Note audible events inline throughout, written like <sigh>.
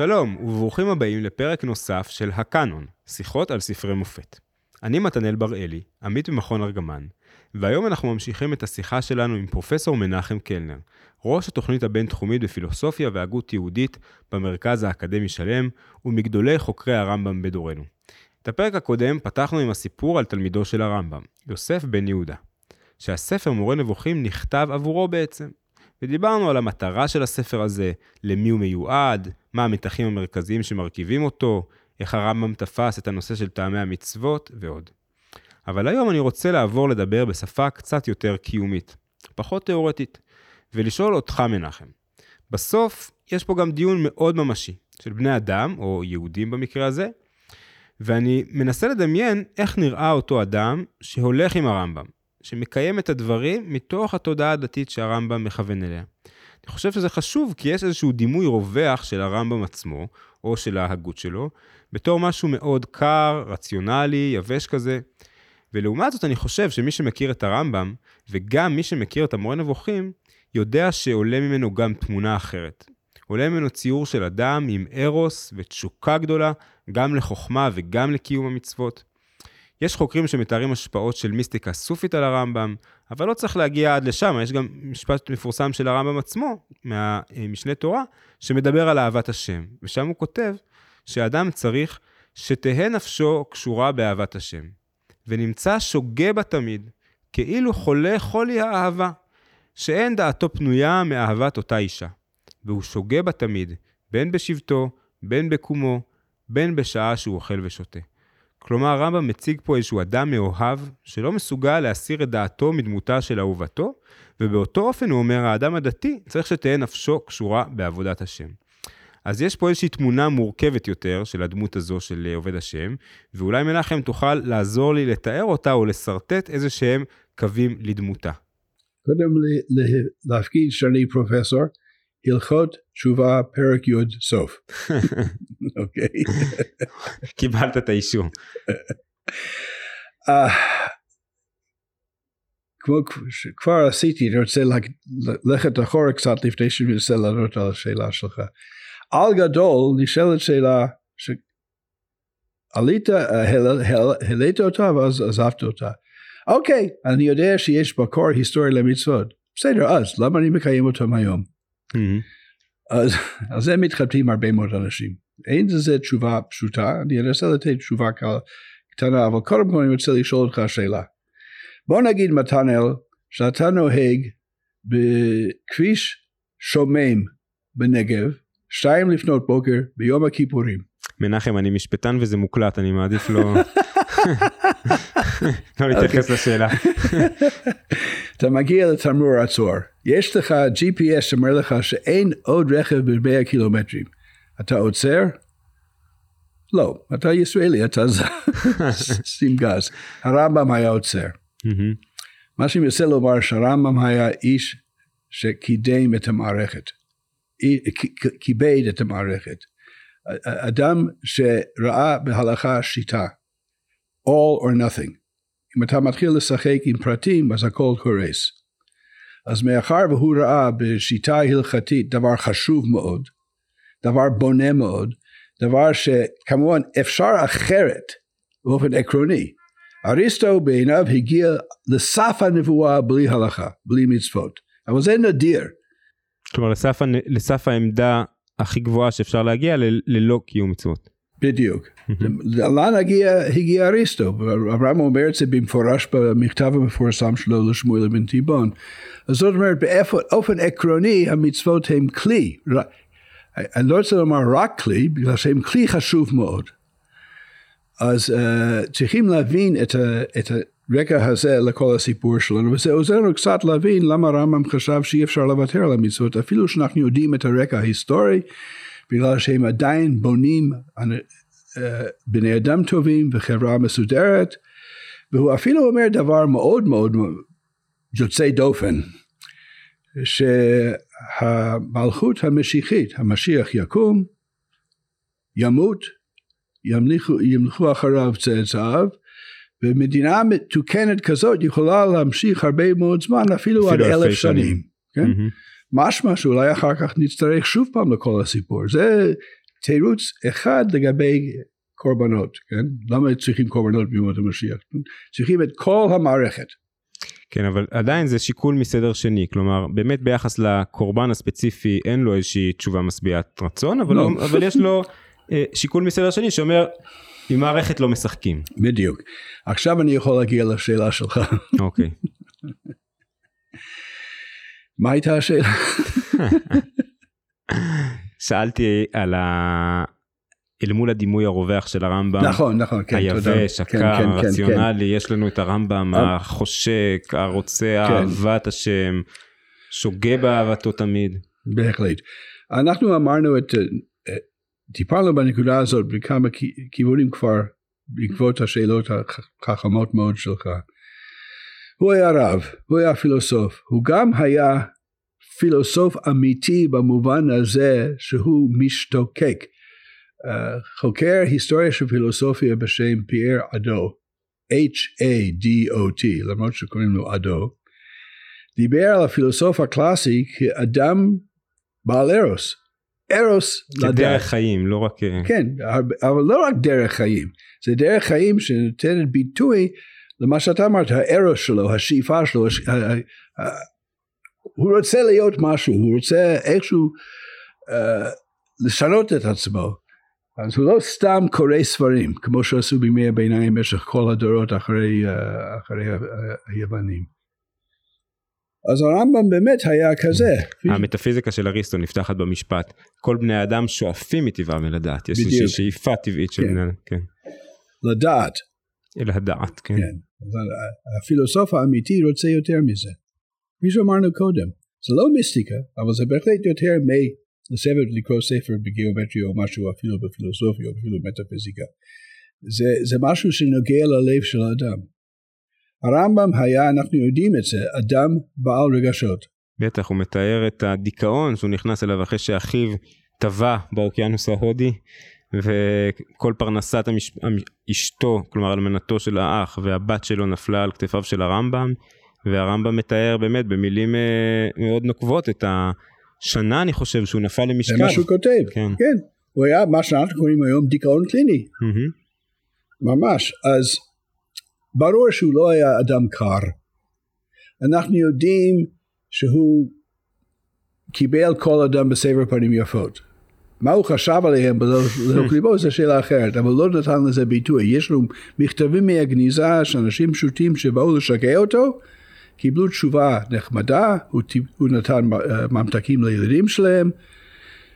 שלום, וברוכים הבאים לפרק נוסף של הקאנון, שיחות על ספרי מופת. אני מתנאל בראלי, עמית במכון ארגמן, והיום אנחנו ממשיכים את השיחה שלנו עם פרופסור מנחם קלנר, ראש התוכנית הבינתחומית בפילוסופיה והגות יהודית במרכז האקדמי שלם, ומגדולי חוקרי הרמב"ם בדורנו. את הפרק הקודם פתחנו עם הסיפור על תלמידו של הרמב"ם, יוסף בן יהודה, שהספר מורה נבוכים נכתב עבורו בעצם. ודיברנו על המטרה של הספר הזה, למי הוא מיועד, מה המתחים המרכזיים שמרכיבים אותו, איך הרמב"ם תפס את הנושא של טעמי המצוות ועוד. אבל היום אני רוצה לעבור לדבר בשפה קצת יותר קיומית, פחות תיאורטית, ולשאול אותך מנחם. בסוף יש פה גם דיון מאוד ממשי, של בני אדם, או יהודים במקרה הזה, ואני מנסה לדמיין איך נראה אותו אדם שהולך עם הרמב"ם, שמקיים את הדברים מתוך התודעה הדתית שהרמב"ם מכוון אליה. אני חושב שזה חשוב כי יש איזשהו דימוי רווח של הרמב"ם עצמו, או של ההגות שלו, בתור משהו מאוד קר, רציונלי, יבש כזה. ולעומת זאת אני חושב שמי שמכיר את הרמב"ם, וגם מי שמכיר את המורה נבוכים, יודע שעולה ממנו גם תמונה אחרת. עולה ממנו ציור של אדם עם ארוס ותשוקה גדולה, גם לחוכמה וגם לקיום המצוות. יש חוקרים שמתארים השפעות של מיסטיקה סופית על הרמב"ם, אבל לא צריך להגיע עד לשם, יש גם משפט מפורסם של הרמב"ם עצמו, מהמשנה תורה, שמדבר על אהבת השם, ושם הוא כותב שאדם צריך שתהא נפשו קשורה באהבת השם, ונמצא שוגה בה תמיד, כאילו חולה חולי האהבה, שאין דעתו פנויה מאהבת אותה אישה, והוא שוגה בה תמיד, בין בשבתו, בין בקומו, בין בשעה שהוא אוכל ושותה. כלומר, הרמב"ם מציג פה איזשהו אדם מאוהב, שלא מסוגל להסיר את דעתו מדמותה של אהובתו, ובאותו אופן הוא אומר, האדם הדתי צריך שתהא נפשו קשורה בעבודת השם. אז יש פה איזושהי תמונה מורכבת יותר של הדמות הזו של עובד השם, ואולי מנחם תוכל לעזור לי לתאר אותה או לשרטט איזה שהם קווים לדמותה. קודם להפקיד שאני פרופסור, הלכות תשובה פרק י' סוף. אוקיי. קיבלת את האישור. אה, כמו שכבר עשיתי, אני רוצה ללכת אחורה קצת לפני שאני מנסה לענות על השאלה שלך. על גדול נשאלת שאלה שעלית, העלית אותה ואז עזבת אותה. אוקיי, אני יודע שיש מקור היסטורי למצוות. בסדר, אז למה אני מקיים אותם היום? Mm-hmm. אז על זה מתחבטים הרבה מאוד אנשים. אין לזה תשובה פשוטה, אני אנסה לתת תשובה קטנה, אבל קודם כל אני רוצה לשאול אותך שאלה. בוא נגיד מתנאל שאתה נוהג בכביש שומם בנגב, שתיים לפנות בוקר ביום הכיפורים. מנחם, אני משפטן וזה מוקלט, אני מעדיף לא... <laughs> לא להתייחס לשאלה. אתה מגיע לתמרור עצור, יש לך GPS שאומר לך שאין עוד רכב ב-100 קילומטרים. אתה עוצר? לא, אתה ישראלי, אתה שים <laughs> גז. הרמב"ם היה עוצר. מה שאני מנסה לומר שהרמב"ם היה איש שקידם את המערכת, כיבד את המערכת. אדם שראה בהלכה שיטה, all or nothing. אם אתה מתחיל לשחק עם פרטים אז הכל קורס. אז מאחר והוא ראה בשיטה הלכתית דבר חשוב מאוד, דבר בונה מאוד, דבר שכמובן אפשר אחרת באופן עקרוני. אריסטו בעיניו הגיע לסף הנבואה בלי הלכה, בלי מצוות, אבל זה נדיר. כלומר לסף, לסף העמדה הכי גבוהה שאפשר להגיע ללא קיום מצוות. בדיוק. לאן הגיע, הגיע אריסטו? אברהם אומר את זה במפורש במכתב המפורסם שלו לשמואל בן תיבון. אז זאת אומרת באופן עקרוני המצוות הם כלי. אני לא רוצה לומר רק כלי, בגלל שהם כלי חשוב מאוד. אז uh, צריכים להבין את, ה, את הרקע הזה לכל הסיפור שלנו, וזה עוזר לנו קצת להבין למה רמב"ם חשב שאי אפשר לוותר על המצוות, אפילו שאנחנו יודעים את הרקע ההיסטורי. בגלל שהם עדיין בונים אה, בני אדם טובים וחברה מסודרת, והוא אפילו אומר דבר מאוד מאוד יוצא דופן, שהמלכות המשיחית, המשיח יקום, ימות, ימלכו, ימלכו אחריו צאצאיו, ומדינה מתוקנת כזאת יכולה להמשיך הרבה מאוד זמן, אפילו, אפילו עד אלף שנים. כן? Mm-hmm. משמע שאולי אחר כך נצטרך שוב פעם לכל הסיפור. זה תירוץ אחד לגבי קורבנות, כן? למה צריכים קורבנות בימות המשיח? צריכים את כל המערכת. כן אבל עדיין זה שיקול מסדר שני כלומר באמת ביחס לקורבן הספציפי אין לו איזושהי תשובה משביעת רצון אבל, לא. לא. אבל יש לו אה, שיקול מסדר שני שאומר עם מערכת לא משחקים. בדיוק. עכשיו אני יכול להגיע לשאלה שלך. אוקיי. מה הייתה השאלה? <laughs> שאלתי על ה... אל מול הדימוי הרווח של הרמב"ם, נכון, נכון, כן, תודה. היבש, כן, הקר, כן, כן, הרציונלי, יש לנו את הרמב"ם אה. החושק, הרוצה, כן. אהבת השם, שוגה באהבתו תמיד. בהחלט. אנחנו אמרנו את, אה, טיפלנו בנקודה הזאת בכמה כי- כיוונים כבר בעקבות השאלות החכמות מאוד שלך. הוא היה רב, הוא היה פילוסוף, הוא גם היה פילוסוף אמיתי במובן הזה שהוא משתוקק. אה, חוקר היסטוריה של פילוסופיה בשם פייר אדו, H-A-D-O-T, למרות שקוראים לו אדו, דיבר על הפילוסוף הקלאסי כאדם בעל ארוס. ארוס לדעת. כדרך חיים, לא רק... אה, כן, אבל לא רק דרך חיים, זה דרך חיים שנותנת ביטוי למה שאתה אמרת, הארוס שלו, השאיפה שלו, הש- הוא רוצה להיות משהו, הוא רוצה איכשהו אה, לשנות את עצמו. אז הוא לא סתם קורא ספרים, כמו שעשו בימי הביניים במשך כל הדורות אחרי, אה, אחרי היוונים. אז הרמב"ם באמת היה כזה. המטאפיזיקה של אריסטו נפתחת במשפט, כל בני האדם שואפים מטבעם אל הדעת, יש איזושהי. שאיפה טבעית של כן. בני האדם, כן, לדעת. אל הדעת, כן. כן. ה- הפילוסוף האמיתי רוצה יותר מזה. כפי שאמרנו קודם, זה לא מיסטיקה, אבל זה בהחלט יותר מלשבת לקרוא ספר בגיאומטריה או משהו אפילו בפילוסופיה או אפילו במטאפיזיקה. זה, זה משהו שנוגע ללב של האדם. הרמב"ם היה, אנחנו יודעים את זה, אדם בעל רגשות. בטח, הוא מתאר את הדיכאון שהוא נכנס אליו אחרי שאחיו טבע באוקיינוס ההודי, וכל פרנסת המש... המ- אשתו, כלומר אלמנתו של האח והבת שלו נפלה על כתפיו של הרמב"ם, והרמב"ם מתאר באמת במילים אה, מאוד נוקבות את השנה אני חושב שהוא נפל זה למשכב. מה שהוא כותב. כן. כן. הוא היה מה שאנחנו קוראים היום דיכאון קליני. מהמם. ממש. אז ברור שהוא לא היה אדם קר. אנחנו יודעים שהוא קיבל כל אדם בסבר פנים יפות. מה הוא חשב עליהם בלוך ליבו זו שאלה אחרת, אבל לא נתן לזה ביטוי. יש לנו מכתבים מהגניזה של אנשים פשוטים שבאו לשגע אותו, קיבלו תשובה נחמדה, הוא נתן אה, ממתקים לילדים שלהם,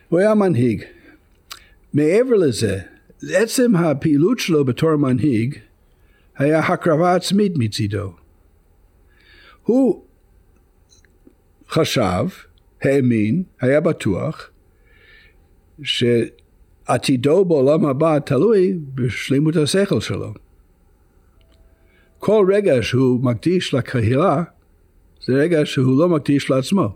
הוא היה מנהיג. מעבר לזה, עצם הפעילות שלו בתור מנהיג היה הקרבה עצמית מצידו. הוא חשב, האמין, היה בטוח, שעתידו בעולם הבא תלוי בשלמות השכל שלו. כל רגע שהוא מקדיש לקהילה, זה רגע שהוא לא מקדיש לעצמו.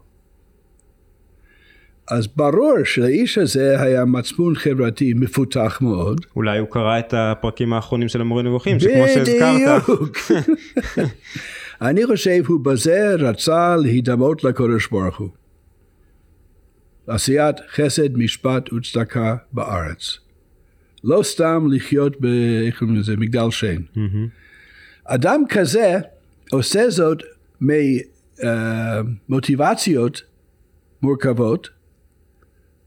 אז ברור שלאיש הזה היה מצפון חברתי מפותח מאוד. אולי הוא קרא את הפרקים האחרונים של המורה נבוכים, שכמו שהזכרת, בדיוק. <laughs> אני חושב הוא בזה רצה להידמות לקדוש ברוך הוא. עשיית חסד, משפט וצדקה בארץ. לא סתם לחיות ב... איך קוראים לזה? מגדל שן. מהמם. אדם כזה עושה זאת ממוטיבציות מורכבות,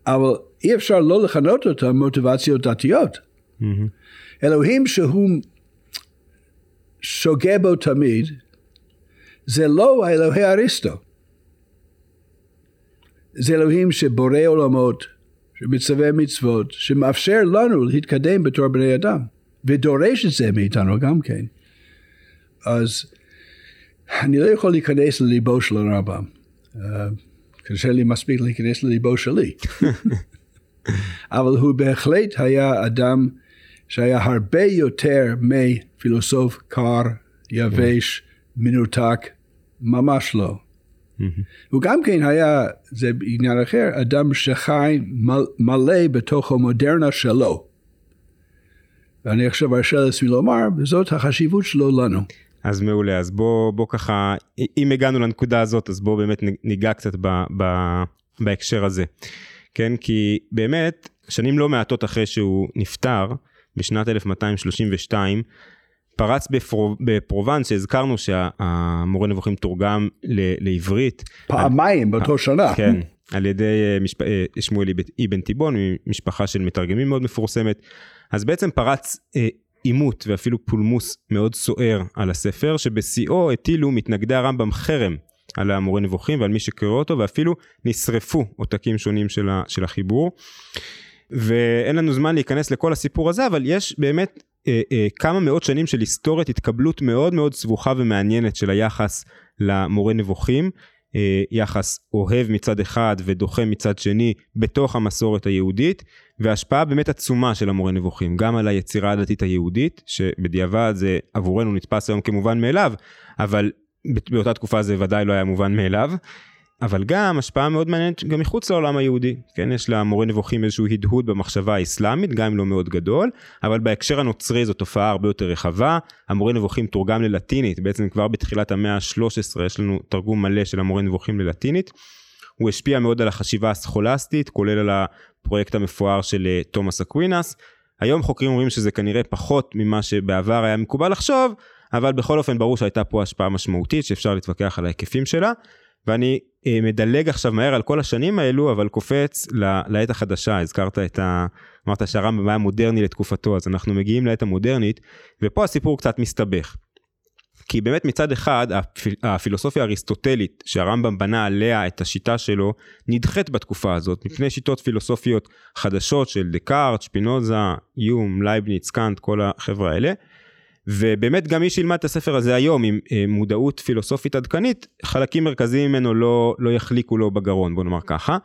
אבל אי אפשר לא לכנות אותן מוטיבציות דתיות. מהמם. אלוהים שהוא שוגה בו תמיד, זה לא האלוהי אריסטו. זה אלוהים שבורא עולמות, שמצווה מצוות, שמאפשר לנו להתקדם בתור בני אדם, ודורש את זה מאיתנו גם כן. אז אני לא יכול להיכנס לליבו של הרמב"ם. אה, קשה לי מספיק להיכנס לליבו שלי. <laughs> אבל הוא בהחלט היה אדם שהיה הרבה יותר מפילוסוף קר, יבש, מנותק, ממש לא. הוא גם כן היה, זה עניין אחר, אדם שחי מל- מלא בתוך המודרנה שלו. ואני עכשיו ארשה לעצמי לומר, וזאת החשיבות שלו לנו. אז מעולה, אז בוא, בוא ככה, אם הגענו לנקודה הזאת, אז בוא באמת ניגע קצת ב, ב, בהקשר הזה. כן, כי באמת, שנים לא מעטות אחרי שהוא נפטר, בשנת 1232, פרץ בפרו, בפרובנס, שהזכרנו שהמורה נבוכים תורגם ל, לעברית. פעמיים באותו שנה. כן, על ידי אה, משפ... אה, שמואל אבן תיבון, משפחה של מתרגמים מאוד מפורסמת. אז בעצם פרץ אה, עימות ואפילו פולמוס מאוד סוער על הספר, שבשיאו הטילו מתנגדי הרמב"ם חרם על המורה נבוכים ועל מי שקורא אותו, ואפילו נשרפו עותקים שונים של, ה, של החיבור. ואין לנו זמן להיכנס לכל הסיפור הזה, אבל יש באמת אה, אה, כמה מאות שנים של היסטוריית התקבלות מאוד מאוד סבוכה ומעניינת של היחס למורה נבוכים. אה, יחס אוהב מצד אחד ודוחה מצד שני בתוך המסורת היהודית והשפעה באמת עצומה של המורה נבוכים גם על היצירה הדתית היהודית שבדיעבד זה עבורנו נתפס היום כמובן מאליו אבל באותה תקופה זה ודאי לא היה מובן מאליו אבל גם השפעה מאוד מעניינת גם מחוץ לעולם היהודי. כן, יש למורה נבוכים איזשהו הדהוד במחשבה האסלאמית, גם אם לא מאוד גדול, אבל בהקשר הנוצרי זו תופעה הרבה יותר רחבה. המורה נבוכים תורגם ללטינית, בעצם כבר בתחילת המאה ה-13 יש לנו תרגום מלא של המורה נבוכים ללטינית. הוא השפיע מאוד על החשיבה הסכולסטית, כולל על הפרויקט המפואר של אה, תומאס אקווינס. היום חוקרים אומרים שזה כנראה פחות ממה שבעבר היה מקובל לחשוב, אבל בכל אופן ברור שהייתה פה השפעה משמעותית שאפשר להתווכח על ההיקפים שלה. ואני אה, מדלג עכשיו מהר על כל השנים האלו, אבל קופץ לעת החדשה, הזכרת את ה... אמרת שהרמב"ם היה מודרני לתקופתו, אז אנחנו מגיעים לעת המודרנית, ופה הסיפור קצת מסתבך. כי באמת מצד אחד הפיל... הפילוסופיה האריסטוטלית שהרמב"ם בנה עליה את השיטה שלו נדחית בתקופה הזאת מפני שיטות פילוסופיות חדשות של דקארט, שפינוזה, יום, לייבניץ, קאנט, כל החבר'ה האלה. ובאמת גם מי שילמד את הספר הזה היום עם אה, מודעות פילוסופית עדכנית, חלקים מרכזיים ממנו לא, לא יחליקו לו בגרון, בוא נאמר ככה.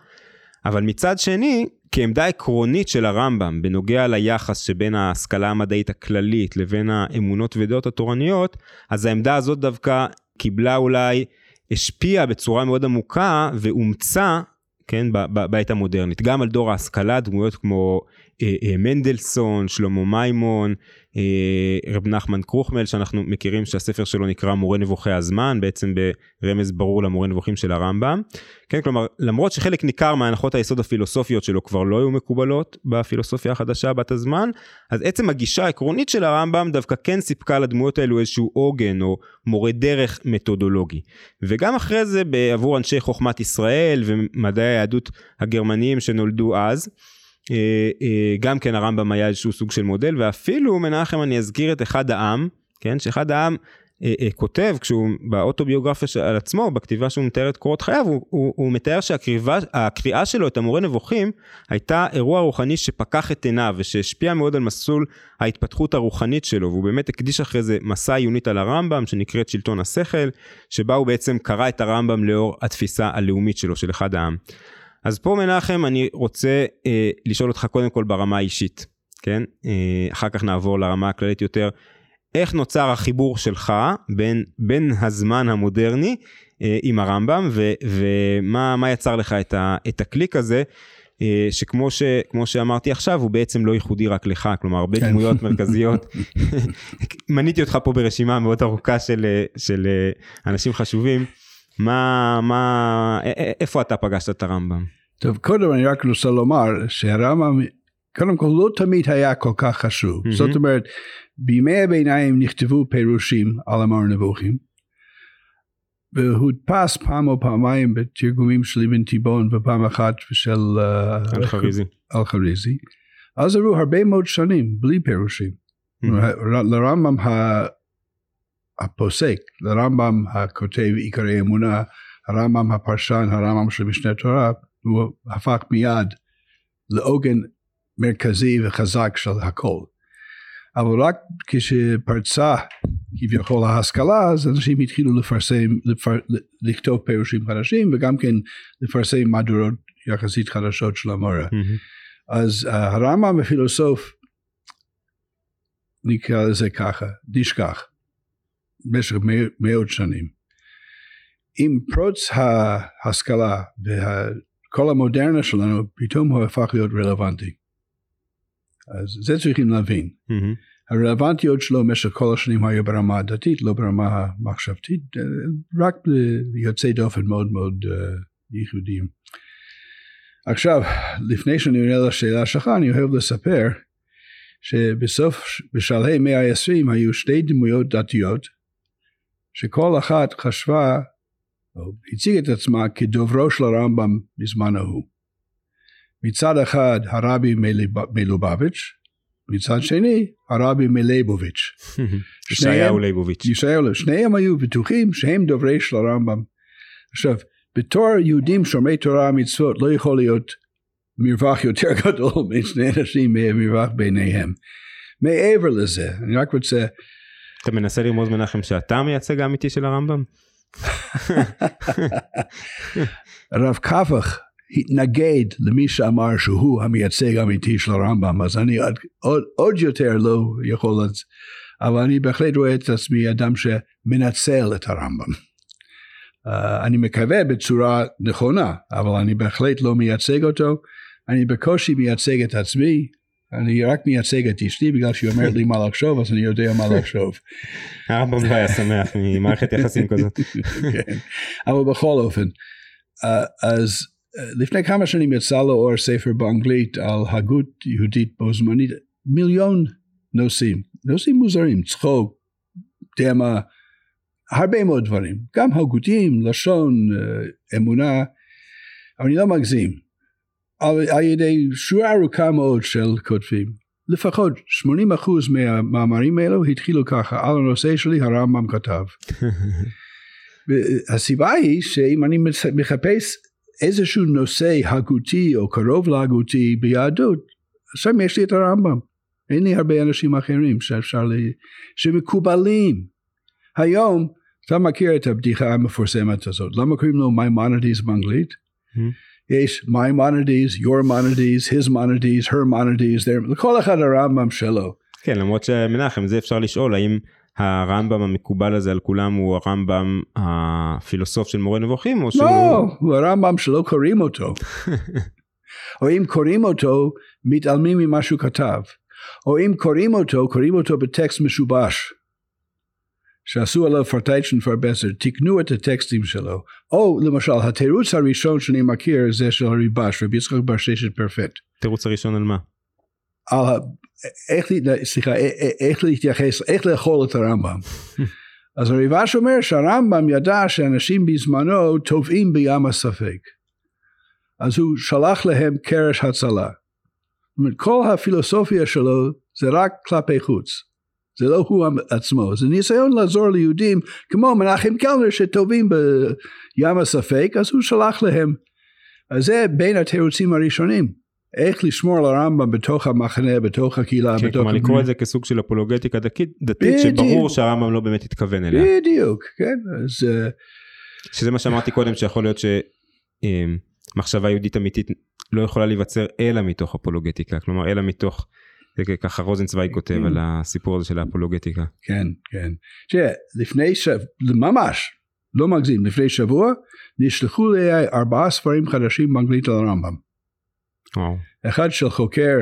אבל מצד שני, כעמדה עקרונית של הרמב"ם בנוגע ליחס שבין ההשכלה המדעית הכללית לבין האמונות ודעות התורניות, אז העמדה הזאת דווקא קיבלה אולי, השפיעה בצורה מאוד עמוקה ואומצה כן, בעת המודרנית, גם על דור ההשכלה, דמויות כמו אה, אה, מנדלסון, שלמה מימון, רב נחמן קרוחמל שאנחנו מכירים שהספר שלו נקרא מורה נבוכי הזמן, בעצם ברמז ברור למורה נבוכים של הרמב"ם. כן, כלומר, למרות שחלק ניכר מהנחות היסוד הפילוסופיות שלו כבר לא היו מקובלות בפילוסופיה החדשה בת הזמן, אז עצם הגישה העקרונית של הרמב"ם דווקא כן סיפקה לדמויות האלו איזשהו עוגן או מורה דרך מתודולוגי. וגם אחרי זה בעבור אנשי חוכמת ישראל ומדעי היהדות הגרמניים שנולדו אז, אה, אה, גם כן הרמב"ם היה איזשהו סוג של מודל ואפילו מנחם אני אזכיר את אחד העם כן שאחד העם אה, אה, כותב כשהוא באוטוביוגרפיה על עצמו בכתיבה שהוא מתאר את קורות חייו הוא, הוא, הוא מתאר שהקריאה שלו את המורה נבוכים הייתה אירוע רוחני שפקח את עיניו ושהשפיע מאוד על מסלול ההתפתחות הרוחנית שלו והוא באמת הקדיש אחרי זה מסע עיונית על הרמב"ם שנקראת שלטון השכל שבה הוא בעצם קרא את הרמב"ם לאור התפיסה הלאומית שלו של אחד העם. אז פה מנחם אני רוצה אה, לשאול אותך קודם כל ברמה האישית, כן? אה, אחר כך נעבור לרמה הכללית יותר. איך נוצר החיבור שלך בין, בין הזמן המודרני אה, עם הרמב"ם ו, ומה יצר לך את, ה, את הקליק הזה אה, שכמו ש, שאמרתי עכשיו הוא בעצם לא ייחודי רק לך כלומר הרבה כן. דמויות מרכזיות <laughs> <laughs> מניתי אותך פה ברשימה מאוד ארוכה של, אה, של אה, אנשים חשובים מה מה איפה אתה פגשת את הרמב"ם. טוב קודם אני רק רוצה לומר שהרמב"ם קודם כל לא תמיד היה כל כך חשוב mm-hmm. זאת אומרת בימי הביניים נכתבו פירושים על המור נבוכים והודפס פעם או פעמיים בתרגומים של אבן תיבון ופעם אחת של אלחריזי. אלחריזי. אז עברו הרבה מאוד שנים בלי פירושים. Mm-hmm. לרמב"ם הפוסק, לרמב"ם הכותב עיקרי אמונה, הרמב"ם הפרשן, הרמב"ם של משנה תורה, הוא הפך מיד לעוגן מרכזי וחזק של הכל. אבל רק כשפרצה כביכול ההשכלה אז אנשים התחילו לפרסם, לפר, לכתוב פירושים חדשים וגם כן לפרסם מהדורות יחסית חדשות של המורה. Mm-hmm. אז uh, הרמב"ם הפילוסוף נקרא לזה ככה, נשכח במשך מאות שנים. עם פרוץ ההשכלה וכל המודרנה שלנו פתאום הוא הפך להיות רלוונטי. אז זה צריכים להבין. Mm-hmm. הרלוונטיות שלו במשך כל השנים היה ברמה הדתית, לא ברמה המחשבתית, רק ליוצאי דופן מאוד מאוד uh, ייחודיים. עכשיו, לפני שאני עונה לשאלה שלך, אני אוהב לספר שבסוף, בשלהי מאה ה-20 היו שתי דמויות דתיות, שכל אחת חשבה, או הציגה את עצמה כדוברו של הרמב"ם בזמן ההוא. מצד אחד הרבי מלובביץ', מצד שני הרבי מלייבוביץ'. <laughs> ישעיהו לייבוביץ'. ישעיהו, שניהם היו בטוחים שהם דוברי של הרמב"ם. עכשיו, בתור יהודים שומרי תורה ומצוות לא יכול להיות מרווח יותר גדול <laughs> משני אנשים מרווח ביניהם. מעבר לזה, אני רק רוצה... אתה מנסה לרמוז מנחם שאתה המייצג האמיתי של הרמב"ם? הרב קפח התנגד למי שאמר שהוא המייצג האמיתי של הרמב"ם, אז אני עוד, עוד, עוד יותר לא יכול, אבל אני בהחלט רואה את עצמי אדם שמנצל את הרמב"ם. Uh, אני מקווה בצורה נכונה, אבל אני בהחלט לא מייצג אותו, אני בקושי מייצג את עצמי, אני רק מייצג את אשתי בגלל שהיא אומרת לי מה לחשוב אז אני יודע מה לחשוב. הרמב"ם לא היה שמח ממערכת יחסים כזאת. <laughs> כן, אבל בכל אופן, uh, אז לפני כמה שנים יצא לאור ספר באנגלית על הגות יהודית בו זמנית, מיליון נושאים, נושאים מוזרים, צחוק, דמה, הרבה מאוד דברים, גם הגותיים, לשון, אמונה, אבל אני לא מגזים, על, ידי שורה ארוכה מאוד של כותבים, לפחות 80% מהמאמרים האלו התחילו ככה, על הנושא שלי הרמב"ם כתב. <laughs> הסיבה היא שאם אני מחפש איזשהו נושא הגותי או קרוב להגותי ביהדות, שם יש לי את הרמב"ם. אין לי הרבה אנשים אחרים שאפשר ל... שמקובלים. היום, אתה מכיר את הבדיחה המפורסמת הזאת, למה קוראים לו מימונדיס באנגלית? יש מימונדיס, your מונדיס, his מונדיס, her מונדיס, לכל אחד הרמב"ם שלו. כן, למרות שמנחם, זה אפשר לשאול, האם הרמב"ם המקובל הזה על כולם הוא הרמב"ם הפילוסוף של מורה נבוכים או שהוא... לא, הוא הרמב"ם שלא קוראים אותו. <laughs> או אם קוראים אותו, מתעלמים ממה שהוא כתב. או אם קוראים אותו, קוראים אותו בטקסט משובש. שעשו עליו פרטייצ'ן פרבסר, תקנו את הטקסטים שלו. או למשל, התירוץ הראשון שאני מכיר זה של הריבש, רבי יצחק בר ששת פרפט. תירוץ הראשון על מה? על איך, סליחה, איך להתייחס, איך לאכול את הרמב"ם. <laughs> אז הריבש אומר שהרמב"ם ידע שאנשים בזמנו טובעים בים הספק. אז הוא שלח להם קרש הצלה. כל הפילוסופיה שלו זה רק כלפי חוץ. זה לא הוא עצמו, זה ניסיון לעזור ליהודים כמו מנחם קלנר שטובים בים הספק, אז הוא שלח להם. אז זה בין התירוצים הראשונים. איך לשמור על הרמב"ם בתוך המחנה, בתוך הקהילה, כן, בתוך... כלומר לקרוא את זה כסוג של אפולוגטיקה דתית, דתית שברור שהרמב"ם לא באמת התכוון אליה. בדיוק, כן, אז... שזה מה שאמרתי קודם, שיכול להיות שמחשבה יהודית אמיתית לא יכולה להיווצר אלא מתוך אפולוגטיקה, כלומר אלא מתוך, ככה רוזנצוויג כותב על הסיפור הזה של האפולוגטיקה. כן, כן. תראה, לפני שבוע, ממש, לא מגזים, לפני שבוע, נשלחו לי ארבעה ספרים חדשים באנגלית על הרמב"ם. אחד של חוקר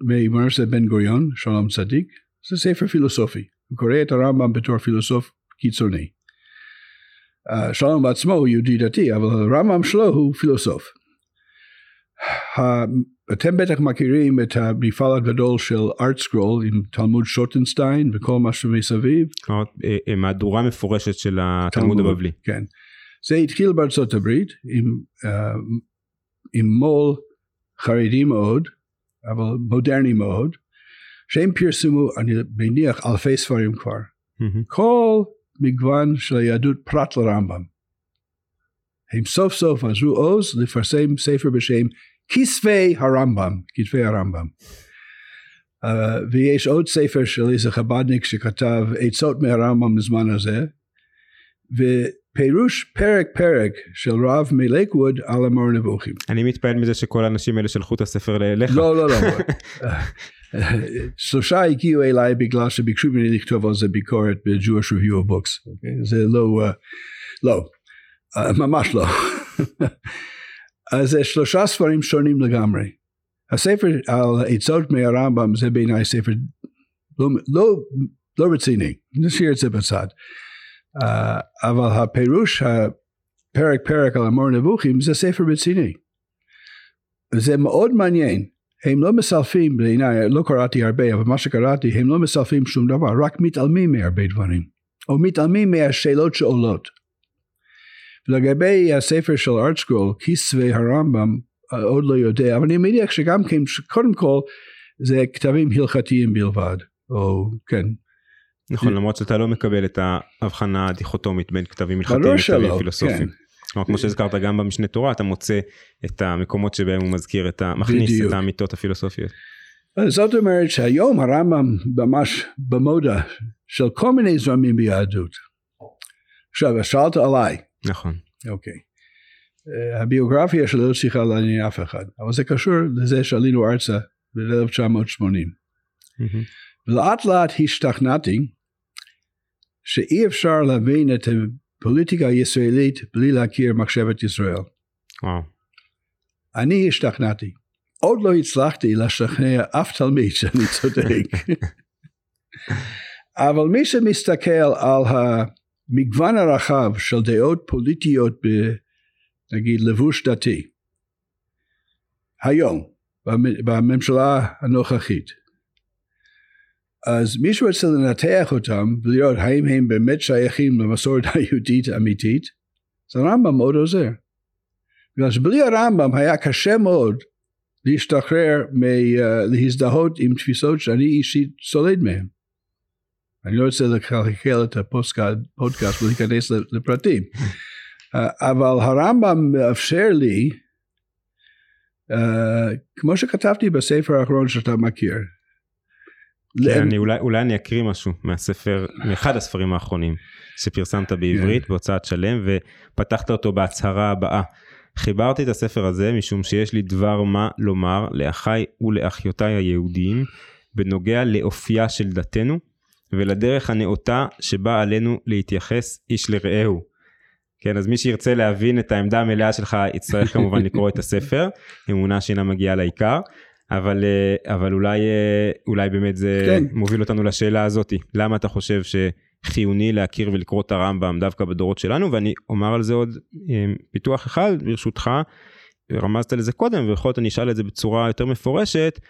מאוניברסיטת בן גוריון, שלום צדיק, זה ספר פילוסופי. הוא קורא את הרמב"ם בתור פילוסוף קיצוני. Uh, שלום בעצמו הוא יהודי דתי, אבל הרמב"ם שלו הוא פילוסוף. אתם בטח מכירים את המפעל הגדול של ארטסקרול עם תלמוד שוטנשטיין וכל מה שמסביב. אה, מהדורה מפורשת של התלמוד הבבלי. כן. זה התחיל בארצות הברית עם, uh, עם מו"ל חרדי מאוד, אבל מודרני מאוד, שהם פרסמו, אני מניח, אלפי ספרים כבר. Mm-hmm. כל מגוון של היהדות פרט לרמב"ם. הם סוף סוף עזרו עוז לפרסם ספר בשם כספי הרמב"ם, כתבי הרמב"ם. Uh, ויש עוד ספר של איזה חב"דניק שכתב עצות מהרמב"ם בזמן הזה, פירוש פרק פרק של רב מלייקווד על המור נבוכים. אני מתפעל מזה שכל האנשים האלה שלחו את הספר אליך. לא, לא, לא. <laughs> שלושה הגיעו אליי בגלל שביקשו ממני לכתוב על זה ביקורת ב-Jewish Review of Books. Okay? זה לא, uh, לא, ממש לא. <laughs> אז זה שלושה ספרים שונים לגמרי. הספר על עצות מהרמב"ם זה בעיניי ספר לא, לא, לא רציני, נשאיר את זה בצד. Uh, אבל הפירוש הפרק פרק על המור נבוכים זה ספר רציני. זה מאוד מעניין. הם לא מסלפים בעיניי, לא קראתי הרבה, אבל מה שקראתי, הם לא מסלפים שום דבר, רק מתעלמים מהרבה דברים. או מתעלמים מהשאלות שעולות. לגבי הספר של ארטסקרול, כיסווי הרמב"ם, עוד לא יודע, אבל אני מניח שגם כן, קודם כל, זה כתבים הלכתיים בלבד, או כן. נכון, למרות שאתה לא מקבל את ההבחנה הדיכוטומית בין כתבים הלכתיים לכתבים פילוסופיים. כן. כלומר, כמו שהזכרת גם במשנה תורה, אתה מוצא את המקומות שבהם הוא מזכיר את ה... מכניס בדיוק. את האמיתות הפילוסופיות. זאת אומרת שהיום הרמב"ם ממש במודה של כל מיני זרמים ביהדות. עכשיו, שאלת עליי. נכון. אוקיי. Uh, הביוגרפיה שלי לא צריכה לעניין אף אחד, אבל זה קשור לזה שעלינו ארצה ב-1980. Mm-hmm. ולאט לאט השתכנעתי שאי אפשר להבין את הפוליטיקה הישראלית בלי להכיר מחשבת ישראל. וואו. אני השתכנעתי. עוד לא הצלחתי לשכנע אף תלמיד שאני צודק. <laughs> אבל מי שמסתכל על המגוון הרחב של דעות פוליטיות נגיד לבוש דתי, היום, בממשלה הנוכחית, אז מישהו רוצה לנתח אותם ולראות האם הם באמת שייכים למסורת <laughs> היהודית האמיתית, אז הרמב"ם מאוד עוזר. בגלל שבלי הרמב"ם היה קשה מאוד להשתחרר מלהזדהות עם תפיסות שאני אישית סולד מהן. אני לא רוצה לקלקל את הפודקאסט ולהיכנס לפרטים. אבל הרמב"ם מאפשר לי, uh, כמו שכתבתי בספר האחרון שאתה מכיר. כן, אני, אולי, אולי אני אקריא משהו מהספר, מאחד הספרים האחרונים שפרסמת בעברית כן. בהוצאת שלם ופתחת אותו בהצהרה הבאה. חיברתי את הספר הזה משום שיש לי דבר מה לומר לאחיי ולאחיותיי היהודיים בנוגע לאופייה של דתנו ולדרך הנאותה שבה עלינו להתייחס איש לרעהו. כן, אז מי שירצה להבין את העמדה המלאה שלך יצטרך כמובן לקרוא את הספר, אמונה שאינה מגיעה לעיקר, אבל, אה, אבל אולי, אה, אולי באמת זה כן. מוביל אותנו לשאלה הזאת, למה אתה חושב שחיוני להכיר ולקרוא את הרמב"ם דווקא בדורות שלנו, ואני אומר על זה עוד אה, פיתוח אחד ברשותך, רמזת לזה קודם, ויכול להיות אני אשאל את זה בצורה יותר מפורשת,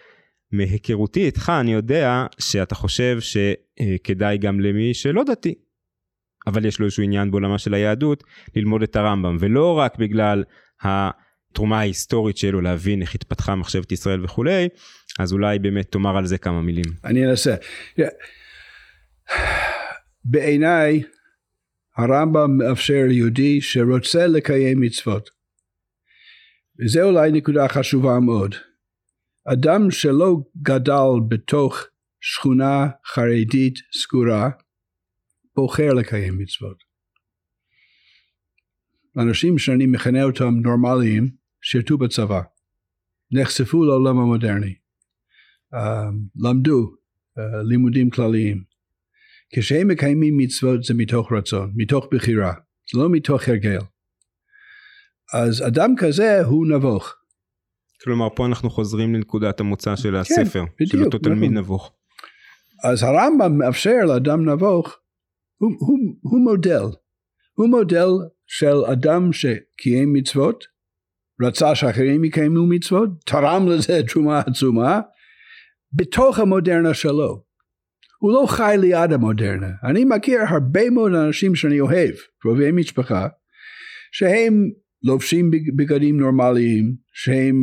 מהיכרותי איתך אני יודע שאתה חושב שכדאי גם למי שלא דתי אבל יש לו איזשהו עניין בעולמה של היהדות, ללמוד את הרמב"ם, ולא רק בגלל התרומה ההיסטורית שלו להבין איך התפתחה מחשבת ישראל וכולי, אז אולי באמת תאמר על זה כמה מילים. אני אנסה. בעיניי הרמב"ם מאפשר ליהודי שרוצה לקיים מצוות. וזה אולי נקודה חשובה מאוד. אדם שלא גדל בתוך שכונה חרדית סגורה, בוחר לקיים מצוות. אנשים שאני מכנה אותם נורמליים שירתו בצבא, נחשפו לעולם המודרני, uh, למדו uh, לימודים כלליים. כשהם מקיימים מצוות זה מתוך רצון, מתוך בחירה, זה לא מתוך הרגל. אז אדם כזה הוא נבוך. כלומר פה אנחנו חוזרים לנקודת המוצא של כן, הספר, כן, בדיוק, של אותו תלמיד נכון. נבוך. אז הרמב"ם מאפשר לאדם נבוך הוא, הוא, הוא מודל. הוא מודל של אדם שקיים מצוות, רצה שאחרים יקיימו מצוות, תרם לזה <laughs> תרומה עצומה, בתוך המודרנה שלו. הוא לא חי ליד המודרנה. אני מכיר הרבה מאוד אנשים שאני אוהב, קרובי משפחה, שהם לובשים בגדים נורמליים, שהם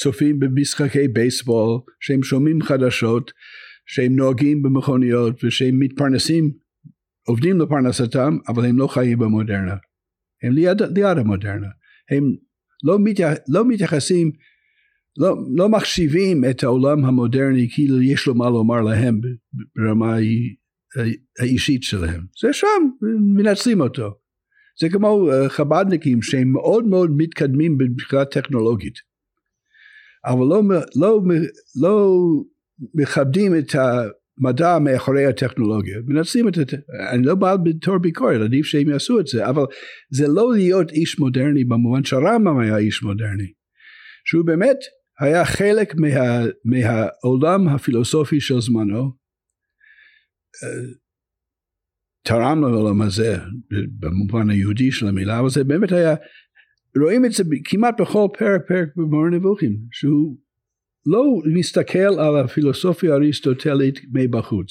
צופים במשחקי בייסבול, שהם שומעים חדשות, שהם נוהגים במכוניות ושהם מתפרנסים עובדים לפרנסתם, אבל הם לא חיים במודרנה. הם ליד, ליד המודרנה. הם לא, מתייח, לא מתייחסים, לא, לא מחשיבים את העולם המודרני כאילו יש לו מה לומר להם ברמה האישית שלהם. זה שם, מנצלים אותו. זה כמו אה, חב"דניקים שהם מאוד מאוד מתקדמים מבחינה טכנולוגית. אבל לא, לא, לא מכבדים את מדע מאחורי הטכנולוגיה, מנצלים את זה, אני לא בא בתור ביקורת, עדיף שהם יעשו את זה, אבל זה לא להיות איש מודרני במובן שהרמב"ם היה איש מודרני, שהוא באמת היה חלק מה, מהעולם הפילוסופי של זמנו, תרם לעולם הזה במובן היהודי של המילה, אבל זה באמת היה רואים את זה כמעט בכל פרק פרק במורה נבוכים שהוא לא מסתכל על הפילוסופיה האריסטוטלית מבחוץ.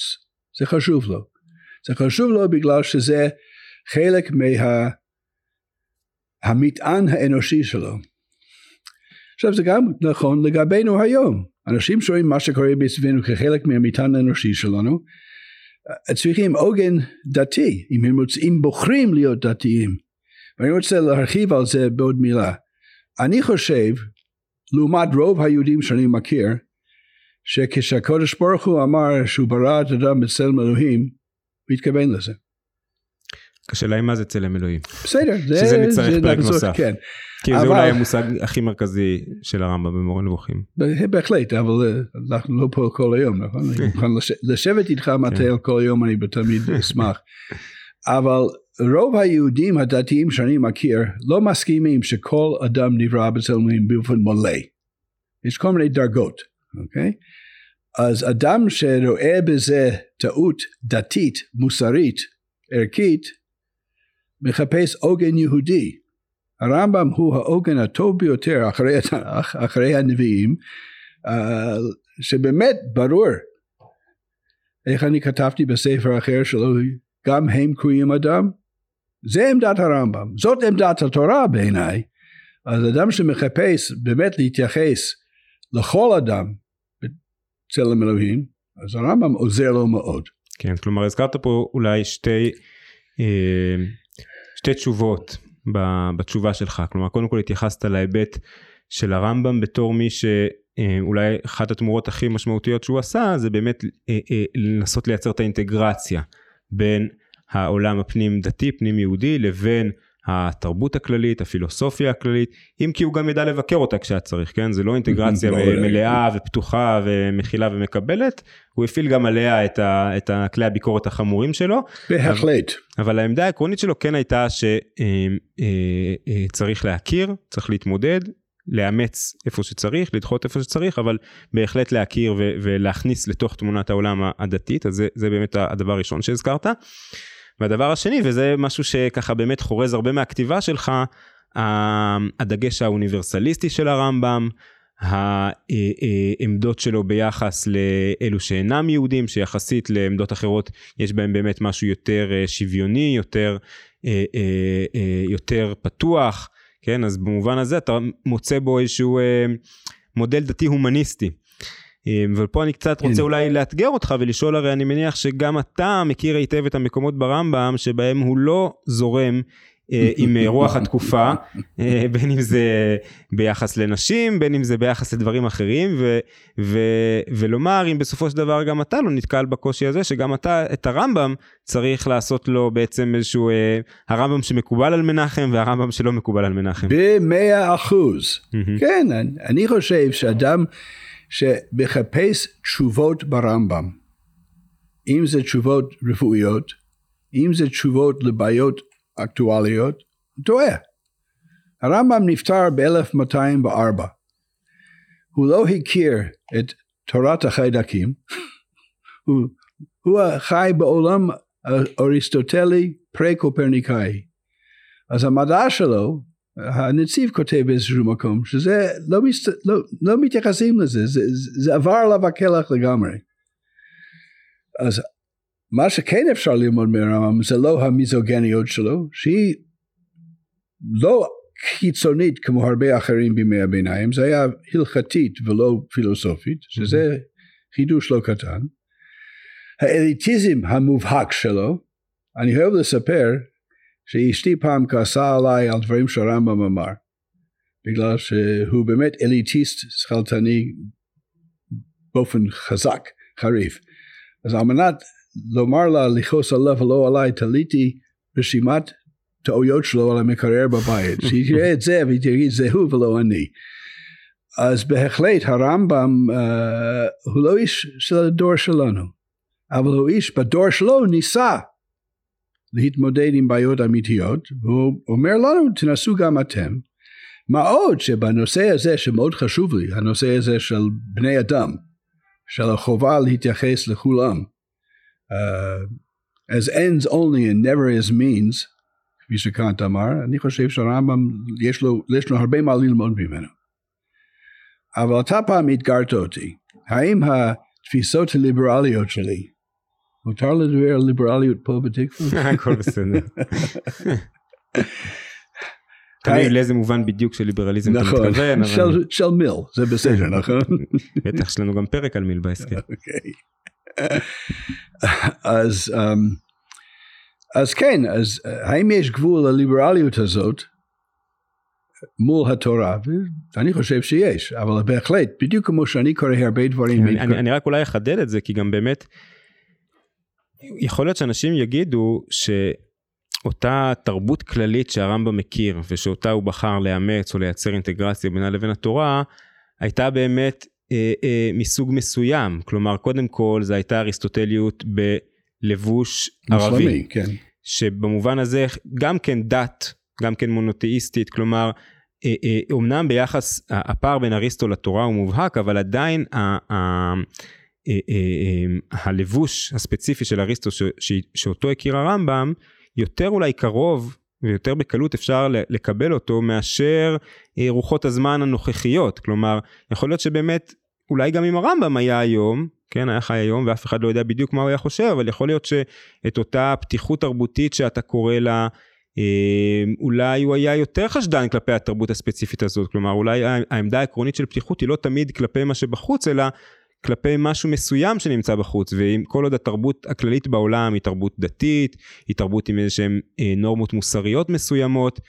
זה חשוב לו. זה חשוב לו בגלל שזה חלק מה, האנושי שלו. עכשיו זה גם נכון לגבינו היום. אנשים שרואים מה שקורה בסביבנו כחלק מהמטען האנושי שלנו צריכים עוגן דתי אם הם רוצים בוחרים להיות דתיים. ואני רוצה להרחיב על זה בעוד מילה. אני חושב לעומת רוב היהודים שאני מכיר שכשהקודש ברוך הוא אמר שהוא ברא את אדם בצלם אלוהים הוא התכוון לזה השאלה היא מה זה צלם אלוהים. בסדר, זה, שזה נצטרך פרק נוסף. כן. כי זה אולי המושג הכי מרכזי של הרמב"ם במורה נבוכים. בהחלט, אבל אנחנו לא פה כל היום, נכון? אני מוכן לשבת איתך כן. כל יום, אני תמיד אשמח. אבל רוב היהודים הדתיים שאני מכיר לא מסכימים שכל אדם נברא בצלם אלוהים באופן מלא. יש כל מיני דרגות, אוקיי? אז אדם שרואה בזה טעות דתית, מוסרית, ערכית, מחפש עוגן יהודי. הרמב"ם הוא העוגן הטוב ביותר אחרי התנ"ך, <laughs> אחרי הנביאים, אה, שבאמת ברור. איך אני כתבתי בספר אחר שלו, גם הם קרויים אדם? זה עמדת הרמב"ם, זאת עמדת התורה בעיניי. אז אדם שמחפש באמת להתייחס לכל אדם בצלם אלוהים, אז הרמב"ם עוזר לו מאוד. כן, כלומר הזכרת פה אולי שתי אה, שתי תשובות בתשובה שלך. כלומר קודם כל התייחסת להיבט של הרמב"ם בתור מי שאולי אחת התמורות הכי משמעותיות שהוא עשה זה באמת אה, אה, לנסות לייצר את האינטגרציה בין העולם הפנים דתי פנים יהודי לבין התרבות הכללית, הפילוסופיה הכללית, אם כי הוא גם ידע לבקר אותה כשהיה צריך, כן? זה לא אינטגרציה <laughs> לא, לא, מלאה לא. ופתוחה ומכילה ומקבלת, הוא הפעיל גם עליה את, ה, את כלי הביקורת החמורים שלו. בהחלט. אבל, אבל העמדה העקרונית שלו כן הייתה שצריך אה, אה, להכיר, צריך להתמודד, לאמץ איפה שצריך, לדחות איפה שצריך, אבל בהחלט להכיר ו- ולהכניס לתוך תמונת העולם הדתית, אז זה, זה באמת הדבר הראשון שהזכרת. והדבר השני, וזה משהו שככה באמת חורז הרבה מהכתיבה שלך, הדגש האוניברסליסטי של הרמב"ם, העמדות שלו ביחס לאלו שאינם יהודים, שיחסית לעמדות אחרות יש בהם באמת משהו יותר אה, שוויוני, יותר, אה, אה, יותר פתוח, כן? אז במובן הזה אתה מוצא בו איזשהו מודל דתי הומניסטי. אמ, ופה אני קצת רוצה כן. אולי לאתגר אותך ולשאול הרי אני מניח שגם אתה מכיר היטב את המקומות ברמב"ם שבהם הוא לא זורם אה, עם אה, רוח התקופה אה, בין אם זה ביחס לנשים בין אם זה ביחס לדברים אחרים ו, ו, ולומר אם בסופו של דבר גם אתה לא נתקל בקושי הזה שגם אתה את הרמב"ם צריך לעשות לו בעצם איזשהו הרמב"ם שמקובל על מנחם והרמב"ם שלא מקובל על מנחם. במאה אחוז כן אני חושב שאדם שמחפש תשובות ברמב"ם. אם זה תשובות רפואיות, אם זה תשובות לבעיות אקטואליות, טועה. הרמב"ם נפטר ב-1204. הוא לא הכיר את תורת החיידקים, <laughs> הוא, הוא חי בעולם אריסטוטלי פרה-קופרניקאי. אז המדע שלו הנציב כותב באיזשהו מקום שזה לא, מסת... לא, לא מתייחסים לזה זה, זה עבר עליו הקלח לגמרי. אז מה שכן אפשר ללמוד מהרמב"ם זה לא המיזוגניות שלו שהיא לא קיצונית כמו הרבה אחרים בימי הביניים זה היה הלכתית ולא פילוסופית שזה חידוש לא קטן. האליטיזם המובהק שלו אני אוהב לספר שאשתי פעם כעסה עליי על דברים שהרמב"ם אמר בגלל שהוא באמת אליטיסט שכלתני באופן חזק, חריף. אז על מנת לומר לה לכעוס עליו ולא עליי תליתי רשימת טעויות שלו על המקרר בבית. <laughs> שהיא תראה את זה והיא תגיד זה הוא ולא אני. אז בהחלט הרמב"ם uh, הוא לא איש של הדור שלנו אבל הוא איש בדור שלו ניסה להתמודד עם בעיות אמיתיות והוא אומר לנו תנסו גם אתם מה עוד שבנושא הזה שמאוד חשוב לי הנושא הזה של בני אדם של החובה להתייחס לכולם uh, as ends only and never as means כפי שקאנט אמר, אני חושב שהרמב"ם יש יש לו הרבה מה ללמוד ממנו. אבל אתה פעם אתגרת אותי, האם התפיסות הליברליות שלי, מותר לדבר על ליברליות פה בתקווה? הכל בסדר. תמיד לאיזה מובן בדיוק של ליברליזם אתה מתכוון, של, מיל, זה בסדר, נכון? בטח יש לנו גם פרק על מיל בהסכם. אז, אז כן, אז האם יש גבול לליברליות הזאת מול התורה? ואני חושב שיש, אבל בהחלט, בדיוק כמו שאני קורא הרבה דברים. אני, אני, אני רק אולי אחדד את זה כי גם באמת יכול להיות שאנשים יגידו שאותה תרבות כללית שהרמב"ם מכיר ושאותה הוא בחר לאמץ או לייצר אינטגרציה בינה לבין התורה הייתה באמת אה, אה, מסוג מסוים כלומר קודם כל זה הייתה אריסטוטליות בלבוש ערבי מוסלמי, כן. שבמובן הזה גם כן דת גם כן מונותאיסטית כלומר אה, אה, אומנם ביחס הפער בין אריסטו לתורה הוא מובהק אבל עדיין ה, אה, אה, הלבוש הספציפי של אריסטו שאותו הכיר הרמב"ם יותר אולי קרוב ויותר בקלות אפשר לקבל אותו מאשר אה, רוחות הזמן הנוכחיות. כלומר יכול להיות שבאמת אולי גם אם הרמב"ם היה היום כן היה חי היום ואף אחד לא יודע בדיוק מה הוא היה חושב אבל יכול להיות שאת אותה פתיחות תרבותית שאתה קורא לה אה, אולי הוא היה יותר חשדן כלפי התרבות הספציפית הזאת. כלומר אולי העמדה העקרונית של פתיחות היא לא תמיד כלפי מה שבחוץ אלא כלפי משהו מסוים שנמצא בחוץ ואם כל עוד התרבות הכללית בעולם היא תרבות דתית היא תרבות עם איזה שהם אה, נורמות מוסריות מסוימות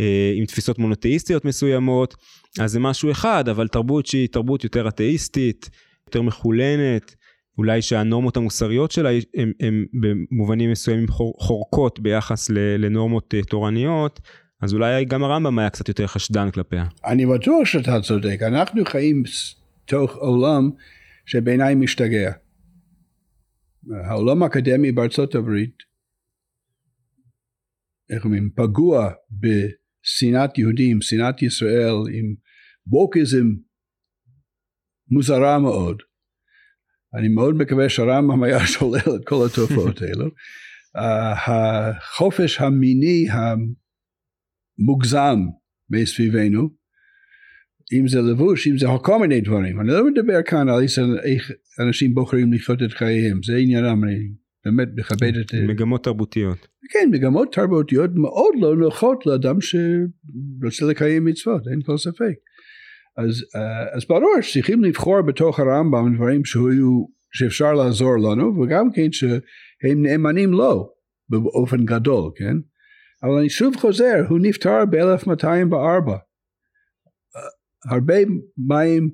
אה, עם תפיסות מונותאיסטיות מסוימות אז זה משהו אחד אבל תרבות שהיא תרבות יותר אתאיסטית יותר מחולנת אולי שהנורמות המוסריות שלה הן במובנים מסוימים חור, חורקות ביחס לנורמות אה, תורניות אז אולי גם הרמב"ם היה קצת יותר חשדן כלפיה. אני בטוח שאתה צודק, אנחנו חיים תוך עולם שבעיניי משתגע. העולם האקדמי בארצות הברית, איך אומרים, פגוע בשנאת יהודים, שנאת ישראל, עם בוקיזם מוזרה מאוד. אני מאוד מקווה שהרמב"ם היה <laughs> שולל את כל התופעות <laughs> האלו. החופש המיני המוגזם מסביבנו, אם זה לבוש, אם זה כל מיני דברים. אני לא מדבר כאן על איך אנשים בוחרים לחיות את חייהם, זה עניינם, אני באמת מכבד את... מגמות תרבותיות. כן, מגמות תרבותיות מאוד לא נוחות לאדם שרוצה לקיים מצוות, אין כל ספק. אז, אז ברור שצריכים לבחור בתוך הרמב"ם דברים שהיו, שאפשר לעזור לנו, וגם כן שהם נאמנים לו באופן גדול, כן? אבל אני שוב חוזר, הוא נפטר ב-1204. הרבה מים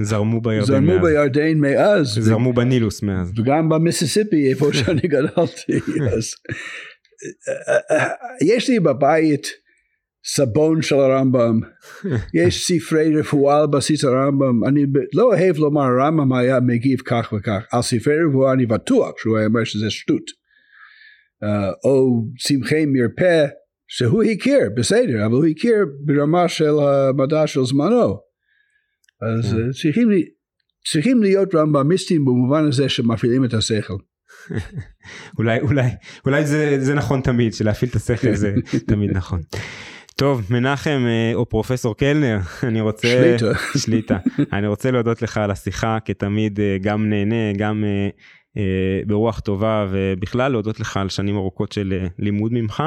זרמו בירדן זרמו מאז. בירדן מאז. זרמו בנילוס מאז. וגם במיסיסיפי איפה <laughs> שאני גדלתי. אז, יש לי בבית סבון של הרמב"ם, יש <laughs> ספרי רפואה על בסיס הרמב"ם, אני לא אוהב לומר הרמב"ם היה מגיב כך וכך, על ספרי רפואה אני בטוח שהוא היה אומר שזה שטות. Uh, או צמחי מרפא שהוא הכיר, בסדר, אבל הוא הכיר ברמה של המדע של זמנו. אז כן. צריכים, צריכים להיות רמב"מיסטים במובן הזה שמפעילים את השכל. <laughs> אולי אולי אולי זה זה נכון תמיד שלהפעיל את השכל זה <laughs> תמיד נכון. טוב מנחם אה, או פרופסור קלנר <laughs> אני רוצה שליטה. שליטה אני רוצה להודות לך על השיחה כתמיד אה, גם נהנה גם אה, ברוח טובה ובכלל להודות לך על שנים ארוכות של לימוד ממך.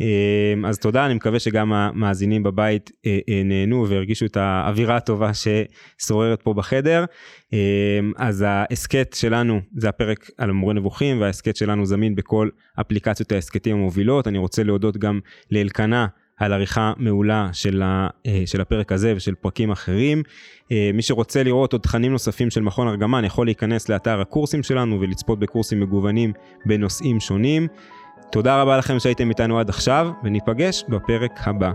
אה, אז תודה אני מקווה שגם המאזינים בבית אה, אה, נהנו והרגישו את האווירה הטובה ששוררת פה בחדר. אה, אז ההסכת שלנו זה הפרק על מורה נבוכים וההסכת שלנו זמין בכל אפליקציות ההסכתים המובילות אני רוצה להודות גם לאלקנה. על עריכה מעולה של, ה, אה, של הפרק הזה ושל פרקים אחרים. מי שרוצה לראות עוד תכנים נוספים של מכון ארגמן יכול להיכנס לאתר הקורסים שלנו ולצפות בקורסים מגוונים בנושאים שונים. תודה רבה לכם שהייתם איתנו עד עכשיו וניפגש בפרק הבא.